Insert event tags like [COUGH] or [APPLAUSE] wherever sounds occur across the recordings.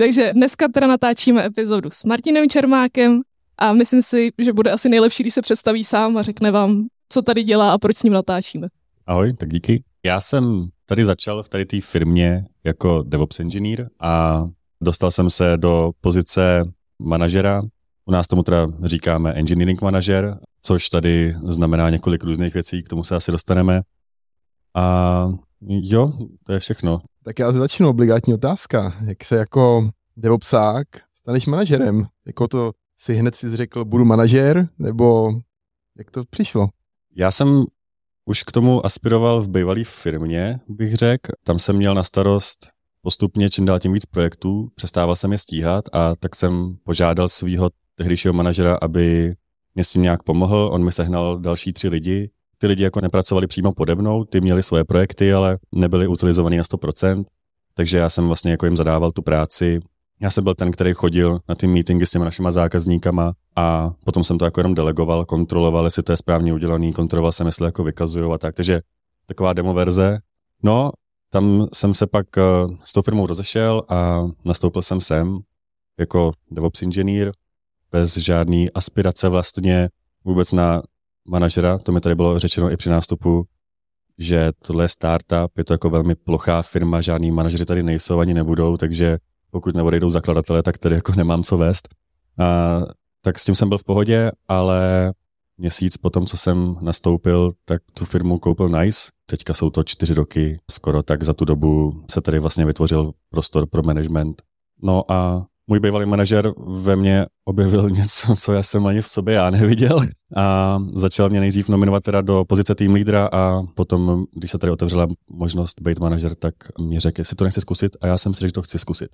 Takže dneska teda natáčíme epizodu s Martinem Čermákem a myslím si, že bude asi nejlepší, když se představí sám a řekne vám, co tady dělá a proč s ním natáčíme. Ahoj, tak díky. Já jsem tady začal v tady té firmě jako DevOps engineer a dostal jsem se do pozice manažera. U nás tomu teda říkáme engineering manager, což tady znamená několik různých věcí, k tomu se asi dostaneme. A jo, to je všechno. Tak já začnu obligátní otázka. Jak se jako devopsák staneš manažerem? Jako to si hned si řekl, budu manažer, nebo jak to přišlo? Já jsem už k tomu aspiroval v bývalé firmě, bych řekl. Tam jsem měl na starost postupně čím dál tím víc projektů, přestával jsem je stíhat a tak jsem požádal svého tehdejšího manažera, aby mě s tím nějak pomohl. On mi sehnal další tři lidi, ty lidi jako nepracovali přímo pode mnou, ty měli svoje projekty, ale nebyli utilizovaný na 100%, takže já jsem vlastně jako jim zadával tu práci. Já jsem byl ten, který chodil na ty meetingy s těma našima zákazníkama a potom jsem to jako jenom delegoval, kontroloval, jestli to je správně udělaný, kontroloval jsem, jestli jako vykazuju a tak, takže taková demo verze. No, tam jsem se pak eh, s tou firmou rozešel a nastoupil jsem sem jako DevOps inženýr, bez žádný aspirace vlastně vůbec na manažera, to mi tady bylo řečeno i při nástupu, že tohle je startup, je to jako velmi plochá firma, žádný manažeři tady nejsou ani nebudou, takže pokud neodejdou zakladatelé, tak tady jako [LAUGHS] nemám co vést. A, tak s tím jsem byl v pohodě, ale měsíc po tom, co jsem nastoupil, tak tu firmu koupil Nice. Teďka jsou to čtyři roky skoro, tak za tu dobu se tady vlastně vytvořil prostor pro management. No a můj bývalý manažer ve mně objevil něco, co já jsem ani v sobě já neviděl a začal mě nejdřív nominovat teda do pozice tým lídra a potom, když se tady otevřela možnost být manažer, tak mi řekl, jestli to nechci zkusit a já jsem si řekl, že to chci zkusit.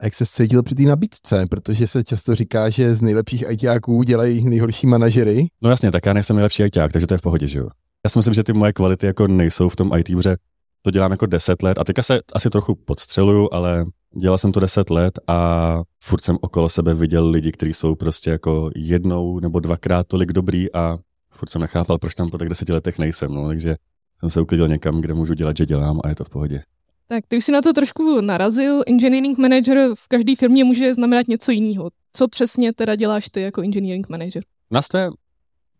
A jak se cítil při té nabídce? Protože se často říká, že z nejlepších ITáků dělají nejhorší manažery. No jasně, tak já nejsem nejlepší ITák, takže to je v pohodě, že jo. Já si myslím, že ty moje kvality jako nejsou v tom IT, protože to dělám jako 10 let a teďka se asi trochu podstřeluju, ale Dělal jsem to deset let a furt jsem okolo sebe viděl lidi, kteří jsou prostě jako jednou nebo dvakrát tolik dobrý a furt jsem nechápal, proč tam po tak deseti letech nejsem, no, takže jsem se uklidil někam, kde můžu dělat, že dělám a je to v pohodě. Tak ty už si na to trošku narazil. Engineering manager v každé firmě může znamenat něco jiného. Co přesně teda děláš ty jako engineering manager? Nás to je,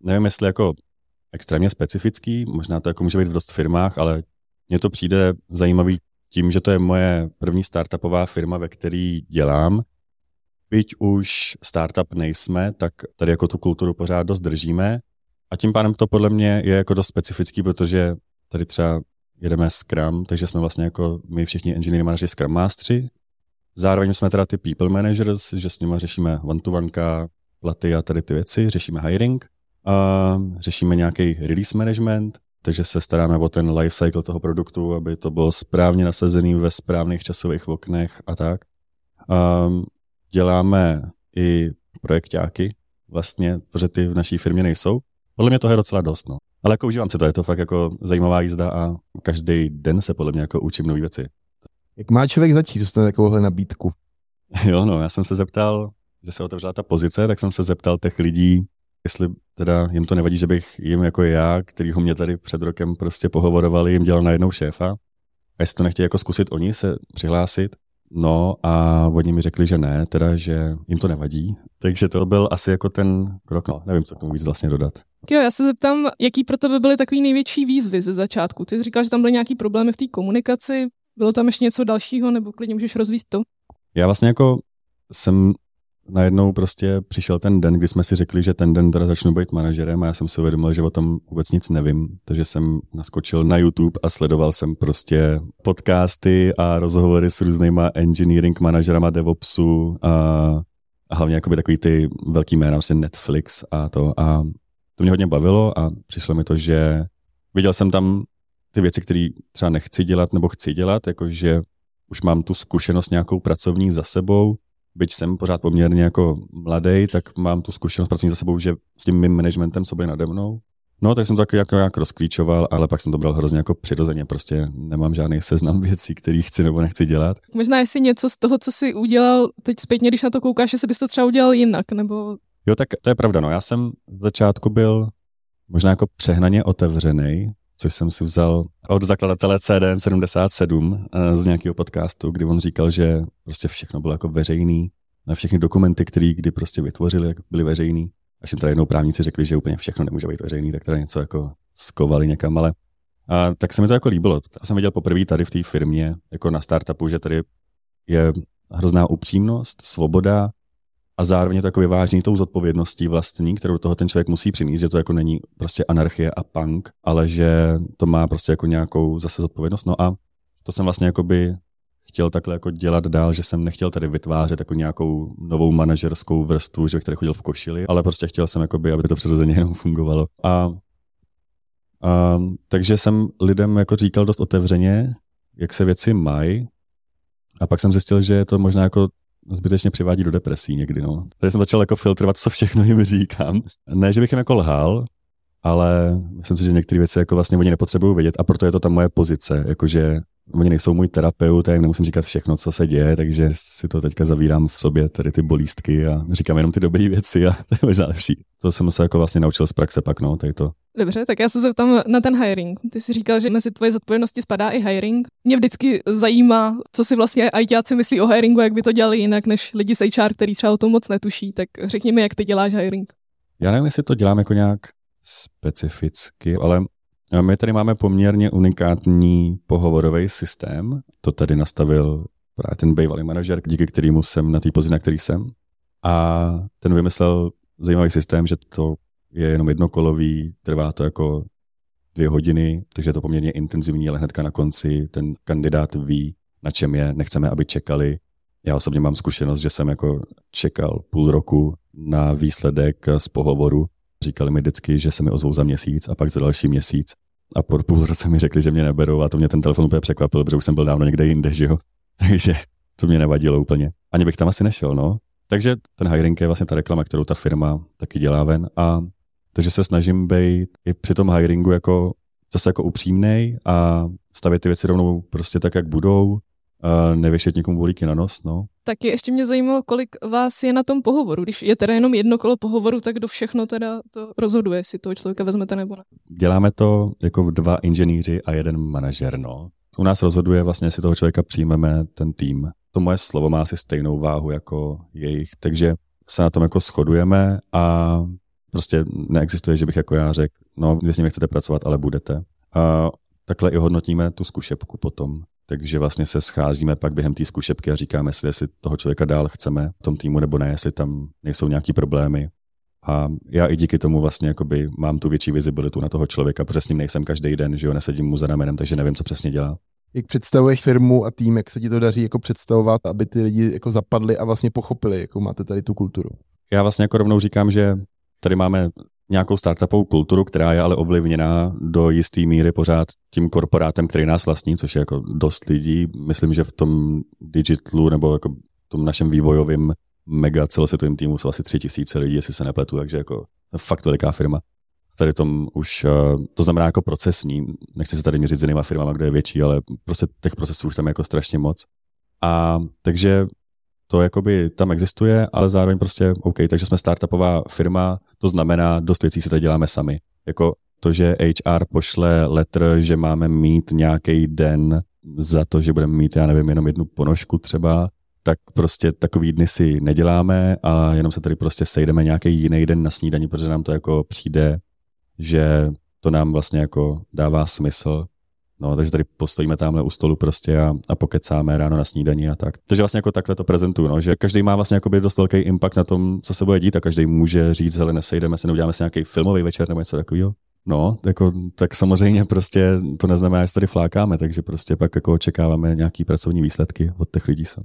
nevím jestli jako extrémně specifický, možná to jako může být v dost firmách, ale mně to přijde zajímavý tím, že to je moje první startupová firma, ve které dělám, byť už startup nejsme, tak tady jako tu kulturu pořád dost držíme. A tím pádem to podle mě je jako dost specifický, protože tady třeba jedeme Scrum, takže jsme vlastně jako my všichni engineering manažeři Scrum Mastery. Zároveň jsme teda ty people managers, že s nimi řešíme one-to-one platy a tady ty věci, řešíme hiring, a řešíme nějaký release management, takže se staráme o ten life cycle toho produktu, aby to bylo správně nasazený ve správných časových oknech a tak. Um, děláme i projektáky, vlastně, protože ty v naší firmě nejsou. Podle mě toho je docela dost, no. Ale jako užívám si to, je to fakt jako zajímavá jízda a každý den se podle mě jako učím nové věci. Jak má člověk začít dostat takovouhle nabídku? [LAUGHS] Jo, no, já jsem se zeptal, že se otevřela ta pozice, tak jsem se zeptal těch lidí, jestli teda jim to nevadí, že bych jim jako já, který ho mě tady před rokem prostě pohovorovali, jim dělal najednou šéfa. A jestli to nechtějí jako zkusit oni se přihlásit, No a oni mi řekli, že ne, teda, že jim to nevadí. Takže to byl asi jako ten krok, no, nevím, co k tomu víc vlastně dodat. Jo, já se zeptám, jaký pro tebe byly takový největší výzvy ze začátku? Ty jsi říkal, že tam byly nějaký problémy v té komunikaci, bylo tam ještě něco dalšího, nebo klidně můžeš rozvíct to? Já vlastně jako jsem najednou prostě přišel ten den, kdy jsme si řekli, že ten den teda začnu být manažerem a já jsem si uvědomil, že o tom vůbec nic nevím. Takže jsem naskočil na YouTube a sledoval jsem prostě podcasty a rozhovory s různýma engineering manažerama DevOpsu a, a hlavně jakoby takový ty velký jména, vlastně Netflix a to. A to mě hodně bavilo a přišlo mi to, že viděl jsem tam ty věci, které třeba nechci dělat nebo chci dělat, jakože už mám tu zkušenost nějakou pracovní za sebou, byť jsem pořád poměrně jako mladý, tak mám tu zkušenost pracovní za sebou, že s tím mým managementem sobě nade mnou. No, tak jsem to jako, jako jak rozklíčoval, ale pak jsem to bral hrozně jako přirozeně, prostě nemám žádný seznam [LAUGHS] věcí, který chci nebo nechci dělat. Možná jestli něco z toho, co jsi udělal teď zpětně, když na to koukáš, že bys to třeba udělal jinak, nebo... Jo, tak to je pravda, no. Já jsem v začátku byl možná jako přehnaně otevřený, což jsem si vzal od zakladatele CDN 77 eh, z nějakého podcastu, kdy on říkal, že prostě všechno bylo jako veřejný, na všechny dokumenty, které kdy prostě vytvořili, byly veřejný. Až jim tady jednou právníci řekli, že úplně všechno nemůže být veřejný, tak teda něco jako skovali někam, ale a, tak se mi to jako líbilo. To jsem viděl poprvé tady v té firmě, jako na startupu, že tady je hrozná upřímnost, svoboda, a zároveň je to jako vyvážený tou zodpovědností vlastní, kterou toho ten člověk musí přinést, že to jako není prostě anarchie a punk, ale že to má prostě jako nějakou zase zodpovědnost. No a to jsem vlastně by chtěl takhle jako dělat dál, že jsem nechtěl tady vytvářet jako nějakou novou manažerskou vrstvu, že který chodil v košili, ale prostě chtěl jsem by, aby to přirozeně [LAUGHS] jenom fungovalo. A, a takže jsem lidem jako říkal dost otevřeně, jak se věci mají. A pak jsem zjistil, že je to možná jako zbytečně přivádí do depresí někdy. No. Tady jsem začal jako filtrovat, co všechno jim říkám. Ne, že bych jim jako lhal, ale myslím si, že některé věci jako vlastně oni nepotřebují vědět a proto je to ta moje pozice, jakože oni nejsou můj terapeut, tak nemusím říkat všechno, co se děje, takže si to teďka zavírám v sobě, tady ty bolístky a říkám jenom ty dobré věci a [LAUGHS] to je možná lepší. To jsem se jako vlastně naučil z praxe pak, no, tady to. Dobře, tak já se zeptám na ten hiring. Ty jsi říkal, že mezi tvoje zodpovědnosti spadá i hiring. Mě vždycky zajímá, co si vlastně ITáci myslí o hiringu, jak by to dělali jinak než lidi z HR, který třeba o tom moc netuší. Tak řekni mi, jak ty děláš hiring. Já nevím, jestli to dělám jako nějak specificky, ale my tady máme poměrně unikátní pohovorový systém. To tady nastavil právě ten bývalý manažer, díky kterému jsem na té pozici, na který jsem. A ten vymyslel zajímavý systém, že to je jenom jednokolový, trvá to jako dvě hodiny, takže je to poměrně intenzivní, ale hnedka na konci ten kandidát ví, na čem je, nechceme, aby čekali. Já osobně mám zkušenost, že jsem jako čekal půl roku na výsledek z pohovoru Říkali mi vždycky, že se mi ozvou za měsíc a pak za další měsíc. A po půl roce mi řekli, že mě neberou a to mě ten telefon úplně překvapil, protože už jsem byl dávno někde jinde, že jo. [LAUGHS] Takže to mě nevadilo úplně. Ani bych tam asi nešel, no. Takže ten hiring je vlastně ta reklama, kterou ta firma taky dělá ven. A takže se snažím být i při tom hiringu jako zase jako upřímnej a stavět ty věci rovnou prostě tak, jak budou nevěšet někomu bolíky na nos. No. Taky ještě mě zajímalo, kolik vás je na tom pohovoru. Když je teda jenom jedno kolo pohovoru, tak do všechno teda to rozhoduje, jestli toho člověka vezmete nebo ne. Děláme to jako dva inženýři a jeden manažer. No. U nás rozhoduje vlastně, jestli toho člověka přijmeme ten tým. To moje slovo má asi stejnou váhu jako jejich, takže se na tom jako shodujeme a prostě neexistuje, že bych jako já řekl, no, vy s nimi chcete pracovat, ale budete. A takhle i hodnotíme tu zkušebku potom. Takže vlastně se scházíme pak během té zkušebky a říkáme si, jestli toho člověka dál chceme v tom týmu nebo ne, jestli tam nejsou nějaký problémy. A já i díky tomu vlastně jakoby mám tu větší vizibilitu na toho člověka, protože s ním nejsem každý den, že jo, nesedím mu za ramenem, takže nevím, co přesně dělá. Jak představuješ firmu a tým, jak se ti to daří jako představovat, aby ty lidi jako zapadli a vlastně pochopili, jakou máte tady tu kulturu? Já vlastně jako rovnou říkám, že tady máme nějakou startupovou kulturu, která je ale ovlivněná do jisté míry pořád tím korporátem, který nás vlastní, což je jako dost lidí. Myslím, že v tom digitalu nebo jako v tom našem vývojovém mega celosvětovém týmu jsou asi tři tisíce lidí, jestli se nepletu, takže jako fakt veliká firma. Tady tom už, eh, to znamená jako procesní, nechci se tady měřit s jinýma firmama, kde je větší, ale prostě těch procesů už tam je jako strašně moc. A takže to jakoby tam existuje, ale zároveň prostě OK, takže jsme startupová firma, to znamená, dost věcí si to děláme sami. Jako to, že HR pošle letr, že máme mít nějaký den za to, že budeme mít, já nevím, jenom jednu ponožku třeba, tak prostě takový dny si neděláme a jenom se tady prostě sejdeme nějaký jiný den na snídaní, protože nám to jako přijde, že to nám vlastně jako dává smysl No, takže tady postojíme tamhle u stolu prostě a, a pokecáme ráno na snídani a tak. Takže vlastně jako takhle to prezentuju, no, že každý má vlastně jako dost velký impact na tom, co se bude dít a každý může říct, hele, nesejdeme se, neuděláme si nějaký filmový večer nebo něco takového. No, jako, tak samozřejmě prostě to neznamená, že tady flákáme, takže prostě pak jako očekáváme nějaký pracovní výsledky od těch lidí sem.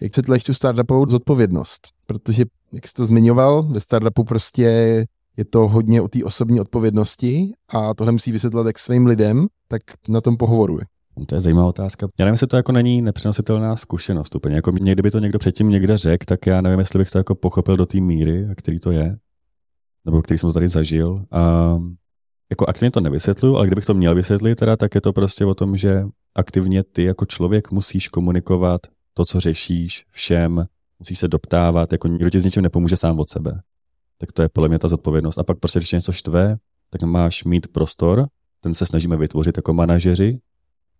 Jak se tlačí tu startupovou zodpovědnost? Protože, jak jsi to zmiňoval, ve startupu prostě je to hodně o té osobní odpovědnosti a tohle musí vysvětlit jak svým lidem, tak na tom pohovoru. To je zajímavá otázka. Já nevím, jestli to jako není nepřenositelná zkušenost úplně. Jako někdy by to někdo předtím někde řekl, tak já nevím, jestli bych to jako pochopil do té míry, který to je, nebo který jsem to tady zažil. A jako aktivně to nevysvětluju, ale kdybych to měl vysvětlit, teda, tak je to prostě o tom, že aktivně ty jako člověk musíš komunikovat to, co řešíš všem, musíš se doptávat, jako nikdo ti s ničím nepomůže sám od sebe. Tak to je podle mě ta zodpovědnost. A pak prostě, když něco štve, tak máš mít prostor, ten se snažíme vytvořit jako manažeři,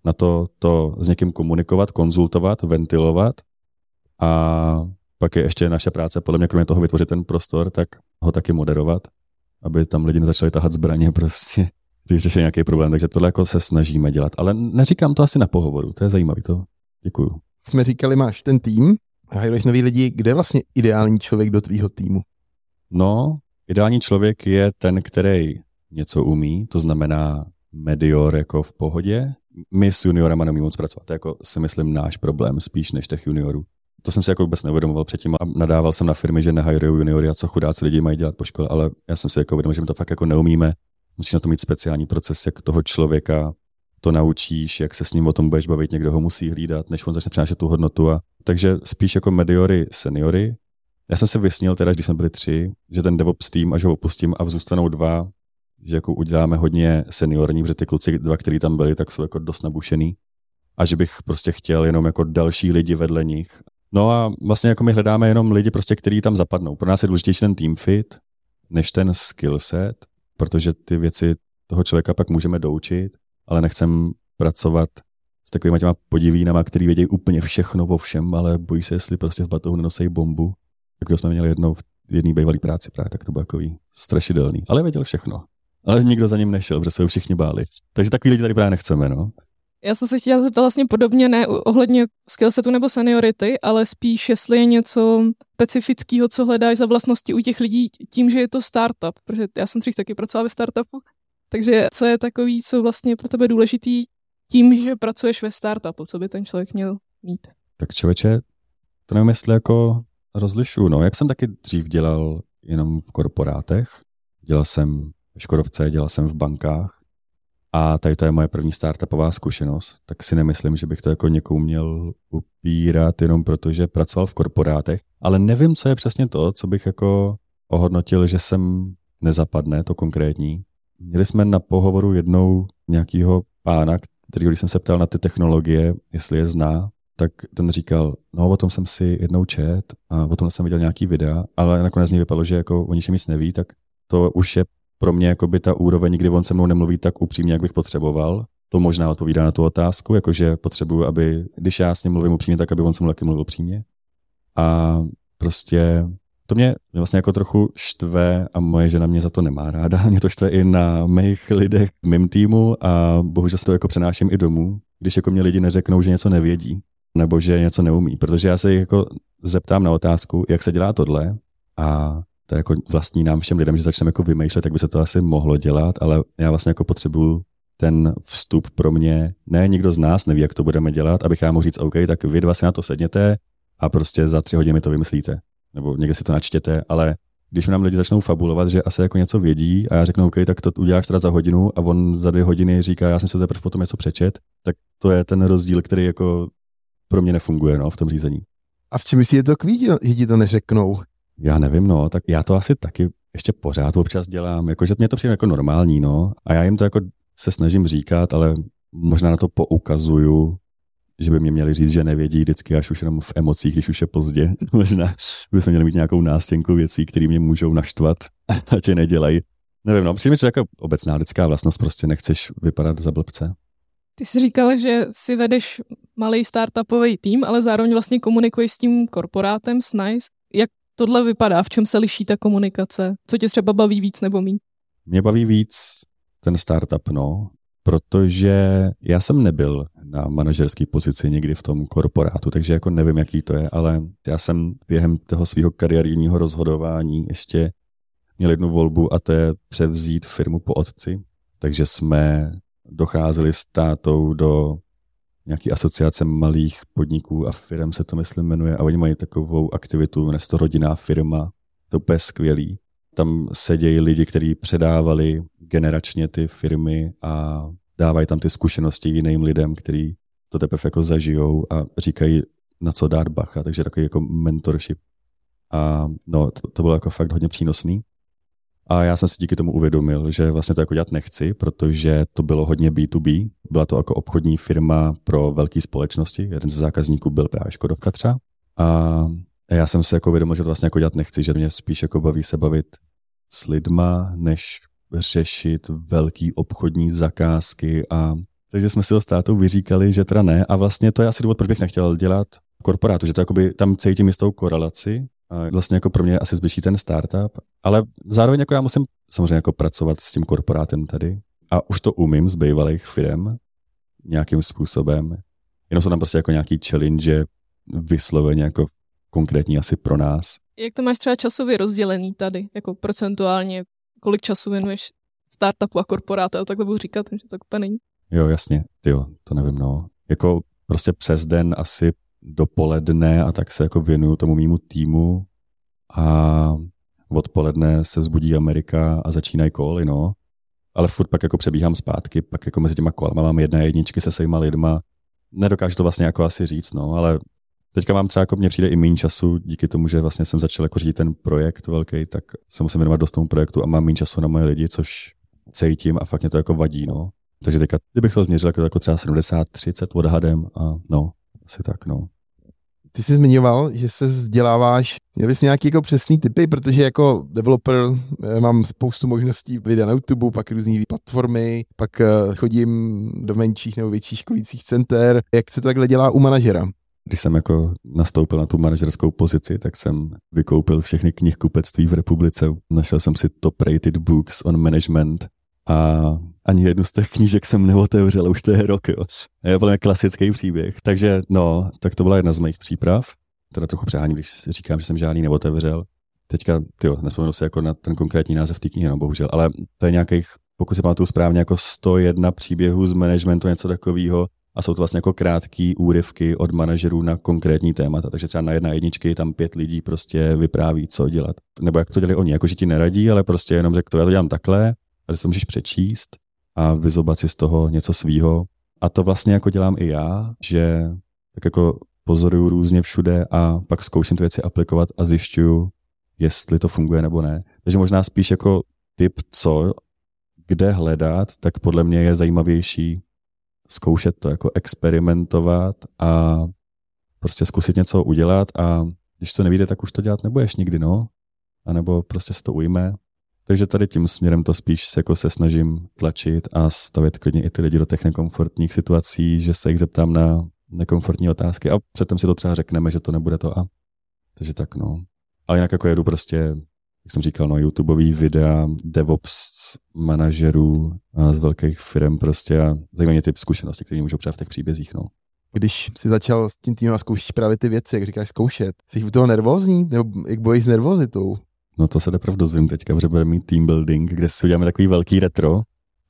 na to, to s někým komunikovat, konzultovat, ventilovat a pak je ještě naše práce, podle mě kromě toho vytvořit ten prostor, tak ho taky moderovat, aby tam lidi nezačali tahat zbraně prostě, [LAUGHS] když řeší nějaký problém. Takže tohle jako se snažíme dělat. Ale neříkám to asi na pohovoru, to je zajímavý, to děkuju. Jsme říkali, máš ten tým, hajruješ nový lidi, kde je vlastně ideální člověk do tvýho týmu? No, ideální člověk je ten, který něco umí, to znamená medior jako v pohodě. My s juniorama neumíme moc pracovat, to je jako si myslím náš problém spíš než těch juniorů. To jsem si jako vůbec neuvědomoval předtím a nadával jsem na firmy, že nehajují juniory a co chudáci lidi mají dělat po škole, ale já jsem si jako uvědomil, že my to fakt jako neumíme. Musíš na to mít speciální proces, jak toho člověka to naučíš, jak se s ním o tom budeš bavit, někdo ho musí hlídat, než on začne přinášet tu hodnotu. A, takže spíš jako mediory, seniory. Já jsem se vysnil teda, když jsme byli tři, že ten DevOps tým, až ho opustím a zůstanou dva, že jako uděláme hodně seniorní, protože ty kluci dva, kteří tam byli, tak jsou jako dost nabušený. A že bych prostě chtěl jenom jako další lidi vedle nich. No a vlastně jako my hledáme jenom lidi prostě, kteří tam zapadnou. Pro nás je důležitější ten team fit, než ten skill set, protože ty věci toho člověka pak můžeme doučit, ale nechcem pracovat s takovými těma podivínama, který vědějí úplně všechno o všem, ale bojí se, jestli prostě v batohu nenosí bombu. Tak jsme měli jednou v jedné bývalé práci právě, tak to bylo takový strašidelný. Ale věděl všechno. Ale nikdo za ním nešel, protože se ho všichni báli. Takže takový lidi tady právě nechceme, no. Já jsem se chtěla zeptat vlastně podobně, ne ohledně skillsetu nebo seniority, ale spíš, jestli je něco specifického, co hledáš za vlastnosti u těch lidí tím, že je to startup, protože já jsem dřív taky pracovala ve startupu, takže co je takový, co vlastně pro tebe důležitý tím, že pracuješ ve startupu, co by ten člověk měl mít? Tak člověče, to nevím, jestli jako rozlišu. No, jak jsem taky dřív dělal jenom v korporátech, dělal jsem v Škodovce, dělal jsem v bankách, a tady to je moje první startupová zkušenost, tak si nemyslím, že bych to jako někomu měl upírat jenom proto, že pracoval v korporátech, ale nevím, co je přesně to, co bych jako ohodnotil, že jsem nezapadne, to konkrétní. Měli jsme na pohovoru jednou nějakého pána, který, když jsem se ptal na ty technologie, jestli je zná, tak ten říkal, no o tom jsem si jednou čet a o tom jsem viděl nějaký videa, ale nakonec z ní vypadalo, že jako o ničem nic neví, tak to už je pro mě jako by ta úroveň, kdy on se mnou nemluví tak upřímně, jak bych potřeboval. To možná odpovídá na tu otázku, jakože potřebuju, aby, když já s ním mluvím upřímně, tak aby on se mnou taky mluvil upřímně. A prostě to mě vlastně jako trochu štve a moje žena mě za to nemá ráda. [LAUGHS] Mě to štve i na mých lidech v mém týmu a bohužel se to jako přenáším i domů, když jako mě lidi neřeknou, že něco nevědí nebo že něco neumí. Protože já se jich jako zeptám na otázku, jak se dělá tohle a to je jako vlastní nám všem lidem, že začneme jako vymýšlet, tak by se to asi mohlo dělat, ale já vlastně jako potřebuju ten vstup pro mě, ne, nikdo z nás neví, jak to budeme dělat, abych já mohl říct, OK, tak vy dva si na to sedněte a prostě za tři hodiny to vymyslíte. Nebo někde si to načtěte, ale když nám lidi začnou fabulovat, že asi jako něco vědí a já řeknu, OK, tak to uděláš teda za hodinu a on za dvě hodiny říká, já jsem se teprve potom něco přečet, tak to je ten rozdíl, který jako pro mě nefunguje no, v tom řízení. A v čem si je to kví, lidi to neřeknou? Já nevím, no, tak já to asi taky ještě pořád občas dělám, jakože mě to přijde jako normální, no, a já jim to jako se snažím říkat, ale možná na to poukazuju, že by mě měli říct, že nevědí vždycky až už jenom v emocích, když už je pozdě. [LAUGHS] možná bychom měli mít nějakou nástěnku věcí, které mě můžou naštvat [LAUGHS] a tě nedělají. Nevím, no, přijde mi, že jako obecná lidská vlastnost, prostě nechceš vypadat za blbce. Ty jsi říkal, že si vedeš malý startupový tým, ale zároveň vlastně komunikuješ s tím korporátem, s NICE. Jak tohle vypadá? V čem se liší ta komunikace? Co tě třeba baví víc nebo méně? Mě baví víc ten startup, no. protože já jsem nebyl na manažerské pozici někdy v tom korporátu, takže jako nevím, jaký to je, ale já jsem během toho svého kariérního rozhodování ještě měl jednu volbu a to je převzít firmu po otci. Takže jsme docházeli s tátou do nějaký asociace malých podniků a firm se to myslím jmenuje a oni mají takovou aktivitu, jmenuje to rodinná firma, to je úplně skvělý. Tam sedějí lidi, kteří předávali generačně ty firmy a dávají tam ty zkušenosti jiným lidem, kteří to teprve jako zažijou a říkají, na co dát bacha, takže takový jako mentorship. A no, to, to bylo jako fakt hodně přínosný. A já jsem si díky tomu uvědomil, že vlastně to jako dělat nechci, protože to bylo hodně B2B. Byla to jako obchodní firma pro velké společnosti. Jeden z zákazníků byl právě Škodovka třeba. A já jsem si jako uvědomil, že to vlastně jako dělat nechci, že mě spíš jako baví se bavit s lidma, než řešit velký obchodní zakázky a takže jsme si ho s tátou vyříkali, že teda ne. A vlastně to je asi důvod, proč bych nechtěl dělat korporátu, že to jakoby tam cítím jistou korelaci. Vlastně jako pro mě asi zbyší ten startup, ale zároveň jako já musím samozřejmě jako pracovat s tím korporátem tady a už to umím z bývalých firm nějakým způsobem. Jenom jsou tam prostě jako nějaký challenge vysloveně jako konkrétní asi pro nás. Jak to máš třeba časově rozdělený tady, jako procentuálně, kolik času věnuješ startupu a korporátu, tak to budu říkat, že to úplně není. Jo, jasně, jo, to nevím, no. Jako prostě přes den asi dopoledne a tak se jako věnuju tomu mýmu týmu a odpoledne se zbudí Amerika a začínají koly, no. Ale furt pak jako přebíhám zpátky, pak jako mezi těma kolama mám jedné jedničky se sejma lidma. Nedokážu to vlastně jako asi říct, no, ale teďka mám třeba jako mně přijde i méně času, díky tomu, že vlastně jsem začal jako řídit ten projekt velký, tak se musím věnovat dost tomu projektu a mám méně času na moje lidi, což cítím a fakt mě to jako vadí, no. Takže teďka, kdybych to změřil jako, jako třeba 70-30 odhadem a no, asi tak, no. Ty jsi zmiňoval, že se vzděláváš, měl bys nějaký jako přesný typy, protože jako developer eh, mám spoustu možností videa na YouTube, pak různé platformy, pak eh, chodím do menších nebo větších školících center. Jak se to takhle dělá u manažera? Když jsem jako nastoupil na tu manažerskou pozici, tak jsem vykoupil všechny knihkupectví v republice. Našel jsem si top rated books on management a ani jednu z těch knížek jsem neotevřel, už to je rok, jo. Je úplně klasický příběh. Takže no, tak to byla jedna z mých příprav. Teda trochu přehání, když říkám, že jsem žádný neotevřel. Teďka, jo, nespomenu si jako na ten konkrétní název té knihy, no bohužel, ale to je nějakých, pokud si pamatuju správně, jako 101 příběhů z managementu, něco takového. A jsou to vlastně jako krátké úryvky od manažerů na konkrétní témata. Takže třeba na jedna jedničky tam pět lidí prostě vypráví, co dělat. Nebo jak to dělají oni, jako že ti neradí, ale prostě jenom řekl, to já to dělám takhle, ale si můžeš přečíst a vyzobat si z toho něco svýho. A to vlastně jako dělám i já, že tak jako pozoruju různě všude a pak zkouším ty věci aplikovat a zjišťuju, jestli to funguje nebo ne. Takže možná spíš jako typ, co, kde hledat, tak podle mě je zajímavější zkoušet to, jako experimentovat a prostě zkusit něco udělat a když to nevíde, tak už to dělat nebudeš nikdy, no. A nebo prostě se to ujme takže tady tím směrem to spíš se, jako se snažím tlačit a stavit klidně i ty lidi do těch nekomfortních situací, že se jich zeptám na nekomfortní otázky a předtím si to třeba řekneme, že to nebude to a. Takže tak no. Ale jinak jako jedu prostě, jak jsem říkal, no, YouTubeový videa, DevOps manažerů z velkých firm prostě a zajímavé ty zkušenosti, které můžou přát v těch příbězích, no. Když jsi začal s tím týmem a zkoušíš právě ty věci, jak říkáš, zkoušet, jsi u toho nervózní? Nebo jak bojíš s nervozitou? No to se teprve dozvím teďka, protože budeme mít team building, kde si uděláme takový velký retro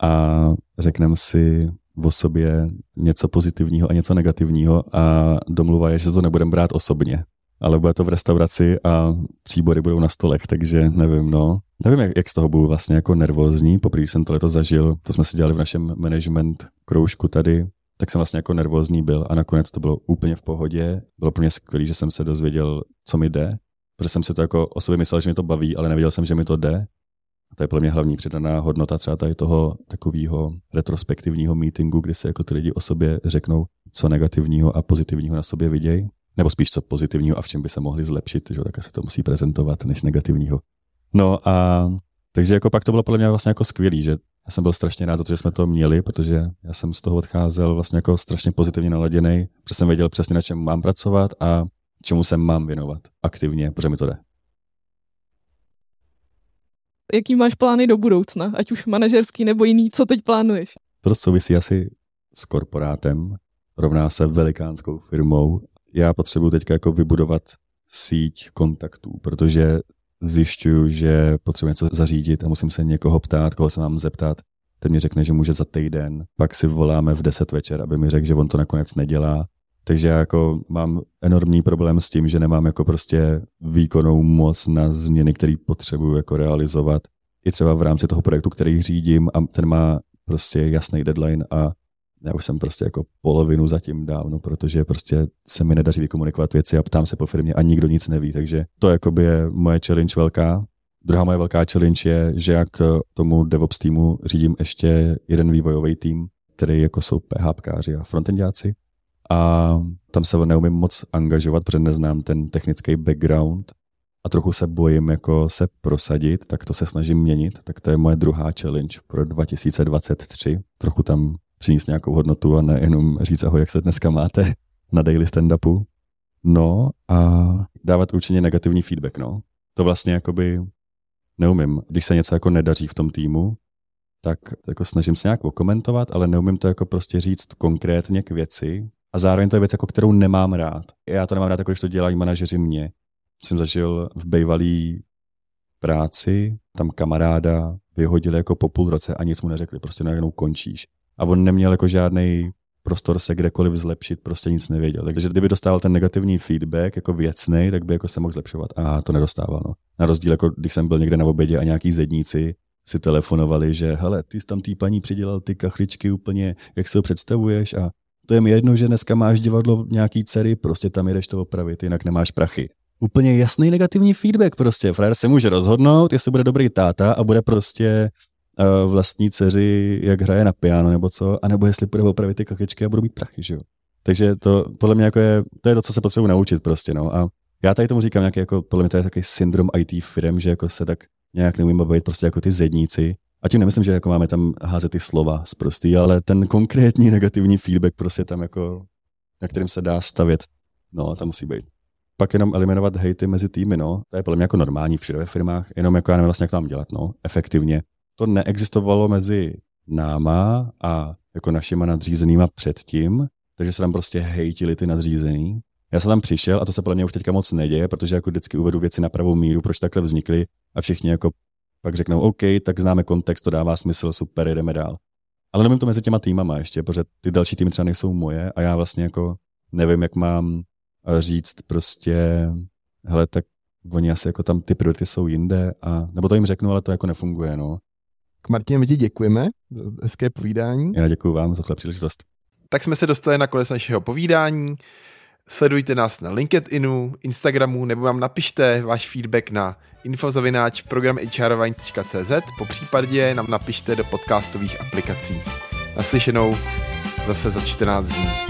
a řekneme si o sobě něco pozitivního a něco negativního a domluva je, že to nebudeme brát osobně. Ale bude to v restauraci a příbory budou na stolech, takže nevím, no. Nevím, jak, jak z toho budu vlastně jako nervózní. Poprvé jsem to zažil, to jsme si dělali v našem management kroužku tady, tak jsem vlastně jako nervózní byl a nakonec to bylo úplně v pohodě. Bylo mě skvělé, že jsem se dozvěděl, co mi jde protože jsem si to jako o sobě myslel, že mi to baví, ale nevěděl jsem, že mi to jde. A to je pro mě hlavní přidaná hodnota třeba tady toho takového retrospektivního meetingu, kdy se jako ty lidi o sobě řeknou, co negativního a pozitivního na sobě vidějí, nebo spíš co pozitivního a v čem by se mohli zlepšit, že tak se to musí prezentovat, než negativního. No a takže jako pak to bylo podle mě vlastně jako skvělý, že já jsem byl strašně rád za to, že jsme to měli, protože já jsem z toho odcházel vlastně jako strašně pozitivně naladěný, protože jsem věděl přesně, na čem mám pracovat a čemu se mám věnovat aktivně, protože mi to jde. Jaký máš plány do budoucna, ať už manažerský nebo jiný, co teď plánuješ? to souvisí asi s korporátem, rovná se velikánskou firmou. Já potřebuji teďka jako vybudovat síť kontaktů, protože zjišťuju, že potřebuji něco zařídit a musím se někoho ptát, koho se mám zeptat. Ten mi řekne, že může za týden. Pak si voláme v 10 večer, aby mi řekl, že on to nakonec nedělá. Takže já jako mám enormní problém s tím, že nemám jako prostě výkonnou moc na změny, které potřebuju jako realizovat. I třeba v rámci toho projektu, který řídím a ten má prostě jasný deadline a já už jsem prostě jako polovinu zatím dávno, protože prostě se mi nedaří vykomunikovat věci a ptám se po firmě a nikdo nic neví, takže to jakoby je moje challenge velká. Druhá moje velká challenge je, že jak tomu DevOps týmu řídím ještě jeden vývojový tým, který jako jsou PHPkáři a frontendáci. A tam se neumím moc angažovat, protože neznám ten technický background a trochu se bojím jako se prosadit, tak to se snažím měnit. Tak to je moje druhá challenge pro 2023. Trochu tam přinést nějakou hodnotu a nejenom říct ahoj, jak se dneska máte na daily stand-upu. No a dávat určitě negativní feedback, no. To vlastně jakoby neumím. Když se něco jako nedaří v tom týmu, tak jako snažím se nějak okomentovat, ale neumím to jako prostě říct konkrétně k věci. A zároveň to je věc, jako kterou nemám rád. Já to nemám rád, jako když to dělají manažeři mě. Jsem zažil v bejvalý práci, tam kamaráda vyhodili jako po půl roce a nic mu neřekli, prostě najednou končíš a on neměl jako žádný prostor se kdekoliv zlepšit, prostě nic nevěděl. Takže kdyby dostával ten negativní feedback jako věcný, tak by jako se mohl zlepšovat. A to nedostával. No. Na rozdíl, jako když jsem byl někde na obědě a nějaký zedníci si telefonovali, že hele, ty jsi tam tý paní přidělal ty kachličky úplně, jak si ho představuješ a to je mi jedno, že dneska máš divadlo nějaký dcery, prostě tam jedeš to opravit, jinak nemáš prachy. Úplně jasný negativní feedback prostě. Frajer se může rozhodnout, jestli bude dobrý táta a bude prostě uh, vlastní dceři, jak hraje na piano nebo co, anebo jestli bude opravit ty kakečky a budou mít prachy, že jo. Takže to podle mě jako je, to je to, co se potřebuji naučit prostě, no. A já tady tomu říkám nějaký, jako, podle mě to je takový syndrom IT firm, že jako se tak nějak neumím bavit prostě jako ty zedníci. A tím nemyslím, že jako máme tam házet ty slova z prostý, ale ten konkrétní negativní feedback prostě tam jako, na kterým se dá stavět, no, tam musí být. Pak jenom eliminovat hejty mezi týmy, no. To je podle mě jako normální všude ve firmách, jenom jako já nevím vlastně, jak to mám dělat, no, efektivně to neexistovalo mezi náma a jako našima nadřízenýma předtím, takže se tam prostě hejtili ty nadřízený. Já jsem tam přišel a to se podle mě už teďka moc neděje, protože jako vždycky uvedu věci na pravou míru, proč takhle vznikly a všichni jako pak řeknou, OK, tak známe kontext, to dává smysl, super, jdeme dál. Ale nevím to mezi těma týmama ještě, protože ty další týmy třeba nejsou moje a já vlastně jako nevím, jak mám říct prostě, hele, tak oni asi jako tam ty priority jsou jinde a, nebo to jim řeknu, ale to jako nefunguje, no. Martin, my ti děkujeme za hezké povídání. Já děkuji vám za tuhle příležitost. Tak jsme se dostali na konec našeho povídání. Sledujte nás na LinkedInu, Instagramu nebo vám napište váš feedback na infozavináč programhrvine.cz po případě nám napište do podcastových aplikací. Naslyšenou zase za 14 dní.